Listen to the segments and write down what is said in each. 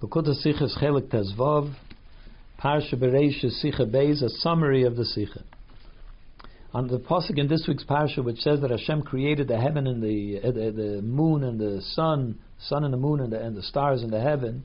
Likkutei Sichos Chelik Tezvav, Parsha Bereishis Sicha Beis, a summary of the Sicha. On the pasuk in this week's parsha, which says that Hashem created the heaven and the uh, the, the, moon and the sun, sun and the moon and the, and the stars in the heaven,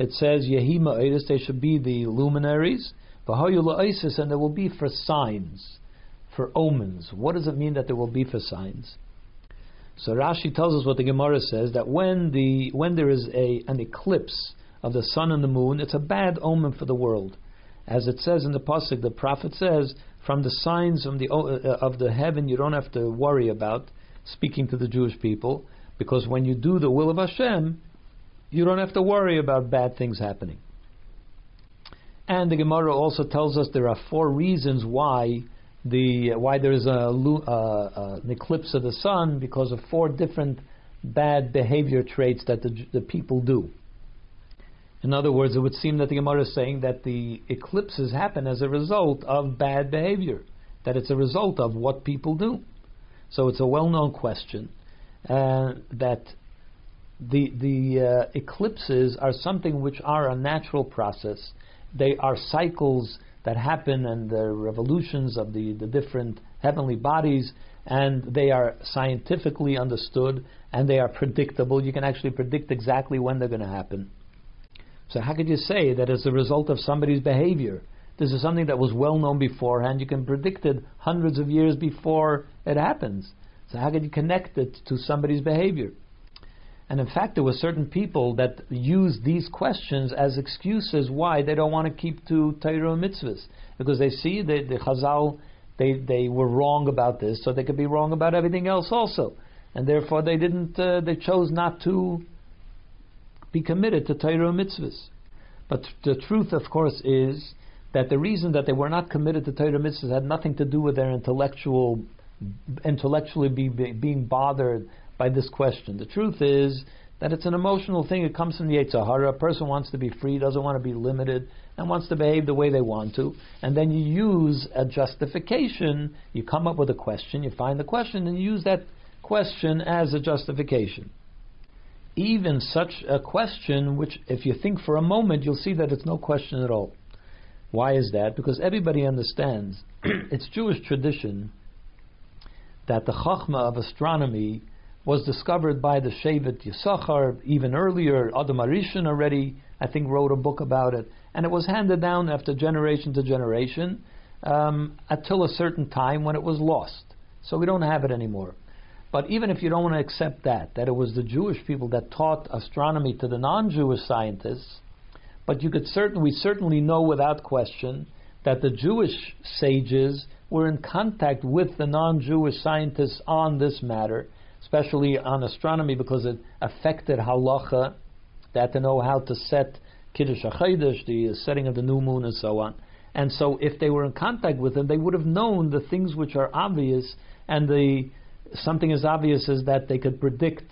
it says Yehima Eiris, they should be the luminaries, V'hoyu Isis, and there will be for signs, for omens. What does it mean that there will be for signs? So Rashi tells us what the Gemara says that when the when there is a an eclipse of the sun and the moon, it's a bad omen for the world. As it says in the pasuk, the prophet says, "From the signs of the uh, of the heaven, you don't have to worry about." Speaking to the Jewish people, because when you do the will of Hashem, you don't have to worry about bad things happening. And the Gemara also tells us there are four reasons why the why there is a, uh, uh, an eclipse of the sun because of four different bad behavior traits that the, the people do. In other words, it would seem that the Gemara is saying that the eclipses happen as a result of bad behavior, that it's a result of what people do. So it's a well-known question uh, that the the uh, eclipses are something which are a natural process. They are cycles that happen and the revolutions of the, the different heavenly bodies, and they are scientifically understood and they are predictable. You can actually predict exactly when they're going to happen. So how could you say that as a result of somebody's behavior? This is something that was well known beforehand. You can predict it hundreds of years before it happens. So how could you connect it to somebody's behavior? And in fact, there were certain people that used these questions as excuses why they don't want to keep to Torah mitzvahs because they see that the Chazal they they were wrong about this, so they could be wrong about everything else also, and therefore they didn't uh, they chose not to be committed to Torah mitzvahs. But the truth, of course, is that the reason that they were not committed to Torah mitzvahs had nothing to do with their intellectual, intellectually be, be, being bothered by this question. The truth is that it's an emotional thing. It comes from the Yetzer Hara person wants to be free, doesn't want to be limited, and wants to behave the way they want to. And then you use a justification. You come up with a question, you find the question, and you use that question as a justification even such a question, which if you think for a moment, you'll see that it's no question at all. Why is that? Because everybody understands it's Jewish tradition that the Chachma of astronomy was discovered by the Shevet Yisachar even earlier. Adam HaRishon already, I think, wrote a book about it, and it was handed down after generation to generation um, until a certain time when it was lost. So we don't have it anymore. But even if you don't want to accept that, that it was the Jewish people that taught astronomy to the non-Jewish scientists, but you could certain we certainly know without question that the Jewish sages were in contact with the non-Jewish scientists on this matter, especially on astronomy because it affected halacha. They had to know how to set Kiddush HaChodesh, the uh, setting of the new moon, and so on. And so, if they were in contact with them, they would have known the things which are obvious and the something as obvious as that they could predict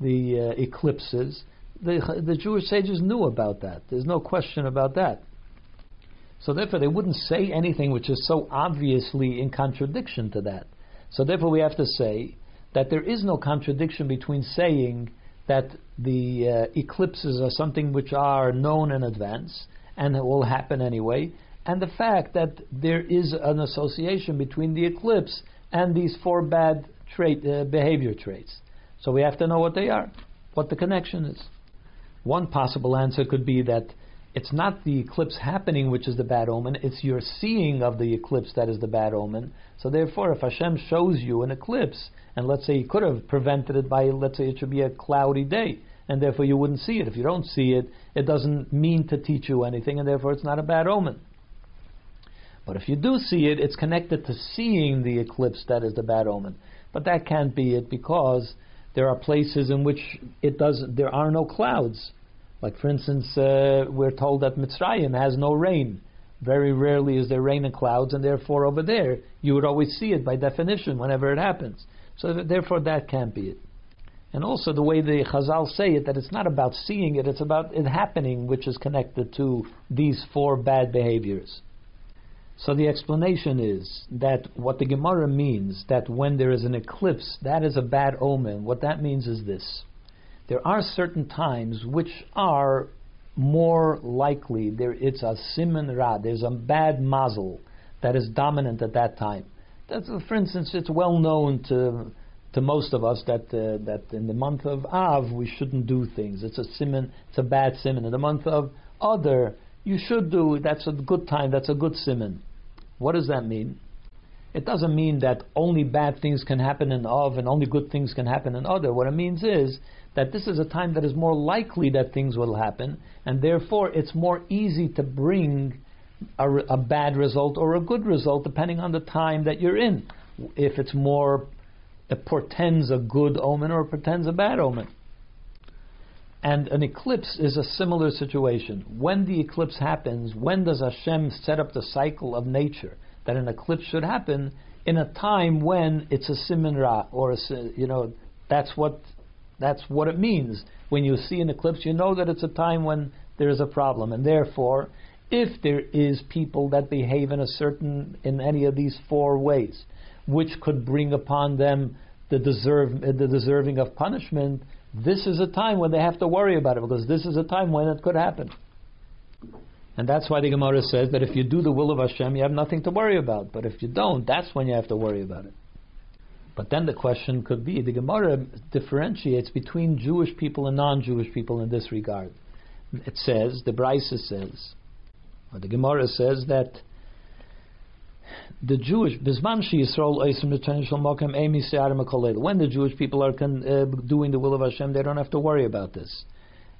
the uh, eclipses. The, the Jewish sages knew about that. There's no question about that. So therefore, they wouldn't say anything which is so obviously in contradiction to that. So therefore, we have to say that there is no contradiction between saying that the uh, eclipses are something which are known in advance and it will happen anyway, and the fact that there is an association between the eclipse and these four bad trait, uh, behavior traits. So we have to know what they are, what the connection is. One possible answer could be that it's not the eclipse happening which is the bad omen, it's your seeing of the eclipse that is the bad omen. So therefore, if Hashem shows you an eclipse, and let's say He could have prevented it by, let's say it should be a cloudy day, and therefore you wouldn't see it. If you don't see it, it doesn't mean to teach you anything, and therefore it's not a bad omen. But if you do see it, it's connected to seeing the eclipse that is the bad omen. But that can't be it because there are places in which it does. There are no clouds. Like for instance, uh, we're told that Mitzrayim has no rain. Very rarely is there rain and clouds, and therefore over there you would always see it by definition whenever it happens. So therefore that can't be it. And also the way the Chazal say it, that it's not about seeing it, it's about it happening, which is connected to these four bad behaviors. So the explanation is that what the Gemara means that when there is an eclipse, that is a bad omen. What that means is this: there are certain times which are more likely there it's a siman ra. There's a bad mazel that is dominant at that time. That's, for instance, it's well known to to most of us that uh, that in the month of Av we shouldn't do things. It's a siman. It's a bad siman. In the month of Adar you should do. That's a good time. That's a good siman. What does that mean? It doesn't mean that only bad things can happen in Av and only good things can happen in Adar. What it means is that this is a time that is more likely that things will happen, and therefore it's more easy to bring a, a bad result or a good result depending on the time that you're in. If it's more, it portends a good omen or portends a bad omen. And an eclipse is a similar situation. When the eclipse happens, when does Hashem set up the cycle of nature? that an eclipse should happen in a time when it's a siman ra, or a, you know, that's what that's what it means. When you see an eclipse, you know that it's a time when there is a problem, and therefore, if there is people that behave in a certain in any of these four ways, which could bring upon them the deserve the deserving of punishment, this is a time when they have to worry about it because this is a time when it could happen. And that's why the Gemara says that if you do the will of Hashem, you have nothing to worry about. But if you don't, that's when you have to worry about it. But then the question could be the Gemara differentiates between Jewish people and non Jewish people in this regard. It says, the Brisa says, or the Gemara says that the Jewish when the Jewish people are con, uh, doing the will of Hashem, they don't have to worry about this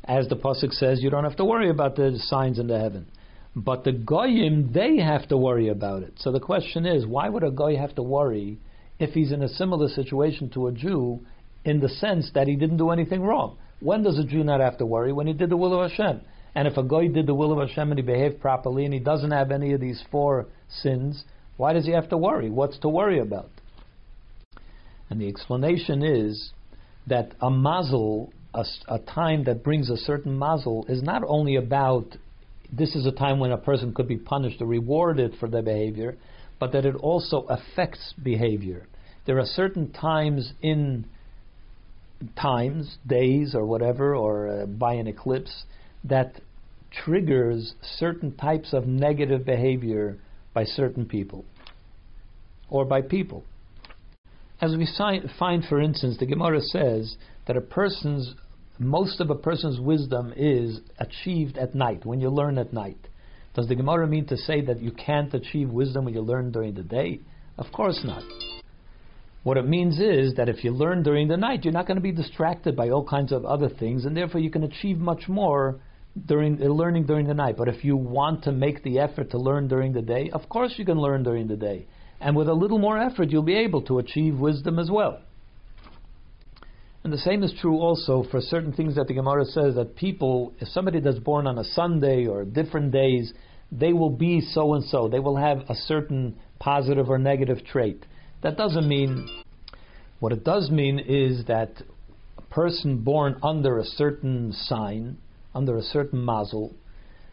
as the pasuk says, you don't have to worry about the signs in the heaven. But the goyim, they have to worry about it. So the question is, why would a goy have to worry if he's in a similar situation to a Jew, in the sense that he didn't do anything wrong? When does a Jew not have to worry? When he did the will of Hashem. And if a goy did the will of Hashem and he behaved properly and he doesn't have any of these four sins, why does he have to worry? What's to worry about? And the explanation is that a mazel a, a time that brings a certain mazel is not only about this is a time when a person could be punished or rewarded for their behavior, but that it also affects behavior. There are certain times in times, days, or whatever, or uh, by an eclipse, that triggers certain types of negative behavior by certain people or by people. As we find, for instance, the Gemara says that a person's most of a person's wisdom is achieved at night, when you learn at night. Does the Gemara mean to say that you can't achieve wisdom when you learn during the day? Of course not. What it means is that if you learn during the night, you're not going to be distracted by all kinds of other things, and therefore you can achieve much more during uh, learning during the night. But if you want to make the effort to learn during the day, of course you can learn during the day. And with a little more effort, you'll be able to achieve wisdom as well. And the same is true also for certain things that the Gemara says that people, if somebody that's born on a Sunday or different days, they will be so and so. They will have a certain positive or negative trait. That doesn't mean, what it does mean is that a person born under a certain sign, under a certain mazel,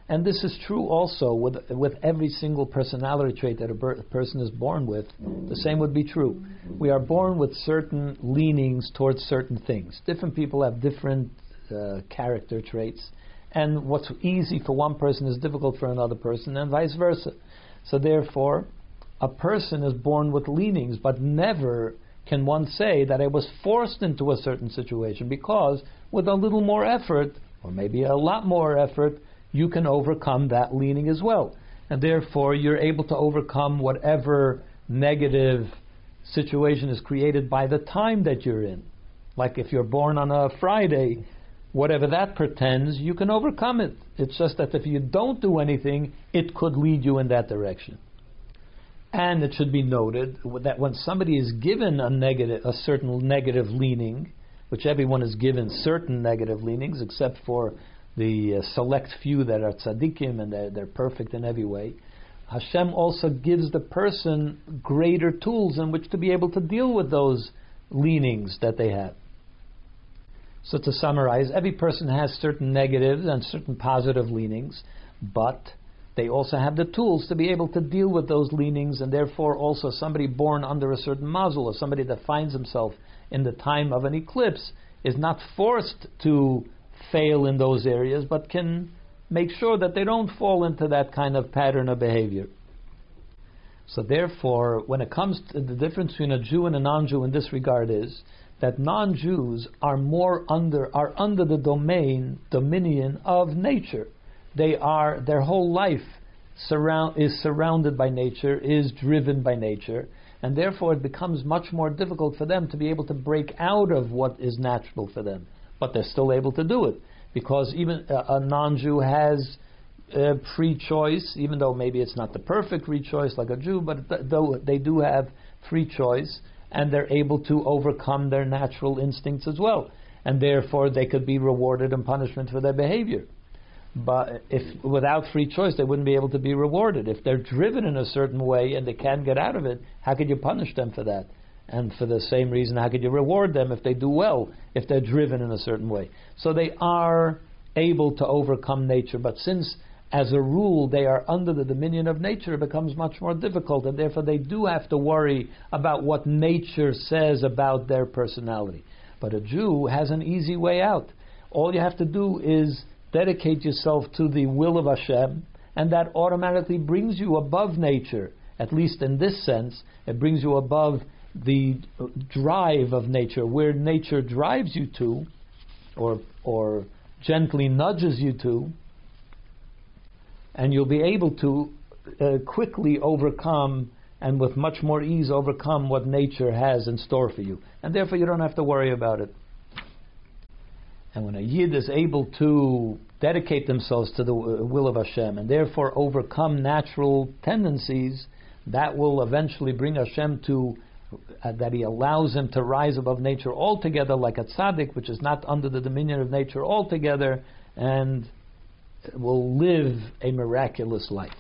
and this is true also with, with every single personality trait that a, ber- a person is born with. The same would be true. We are born with certain leanings towards certain things. Different people have different uh, character traits, and what's easy for one person is difficult for another person, and vice versa. So, therefore, a person is born with leanings, but never can one say that I was forced into a certain situation because with a little more effort, or maybe a lot more effort, you can overcome that leaning as well. And therefore, you're able to overcome whatever negative situation is created by the time that you're in. Like if you're born on a Friday, whatever that pretends, you can overcome it. It's just that if you don't do anything, it could lead you in that direction. And it should be noted that when somebody is given a negative, a certain negative leaning, which everyone is given certain negative leanings, except for the uh, select few that are tzaddikim and they're, they're perfect in every way, Hashem also gives the person greater tools in which to be able to deal with those leanings that they have. So to summarize, every person has certain negatives and certain positive leanings, but they also have the tools to be able to deal with those leanings, and therefore also somebody born under a certain mazel, or somebody that finds himself in the time of an eclipse, is not forced to fail in those areas, but can make sure that they don't fall into that kind of pattern of behavior. So therefore, when it comes to the difference between a Jew and a non-Jew in this regard is that non-Jews are more under are under the domain dominion of nature. They are their whole life surround is surrounded by nature, is driven by nature, and therefore it becomes much more difficult for them to be able to break out of what is natural for them. But they're still able to do it because even a, a non-Jew has uh, free choice, even though maybe it's not the perfect free choice like a Jew, but th- though they do have free choice, and they're able to overcome their natural instincts as well, and therefore they could be rewarded and punishment for their behavior. But if without free choice, they wouldn't be able to be rewarded. If they're driven in a certain way and they can't get out of it, how could you punish them for that? And for the same reason, how could you reward them if they do well, if they're driven in a certain way? So they are able to overcome nature. But since, as a rule, they are under the dominion of nature, it becomes much more difficult. And therefore, they do have to worry about what nature says about their personality. But a Jew has an easy way out. All you have to do is dedicate yourself to the will of Hashem, and that automatically brings you above nature. At least in this sense, it brings you above the drive of nature, where nature drives you to, or or gently nudges you to, and you'll be able to uh, quickly overcome and with much more ease overcome what nature has in store for you, and therefore you don't have to worry about it. And when a yid is able to dedicate themselves to the will of Hashem and therefore overcome natural tendencies, that will eventually bring Hashem to uh, that he allows him to rise above nature altogether, like a tzaddik, which is not under the dominion of nature altogether, and will live a miraculous life.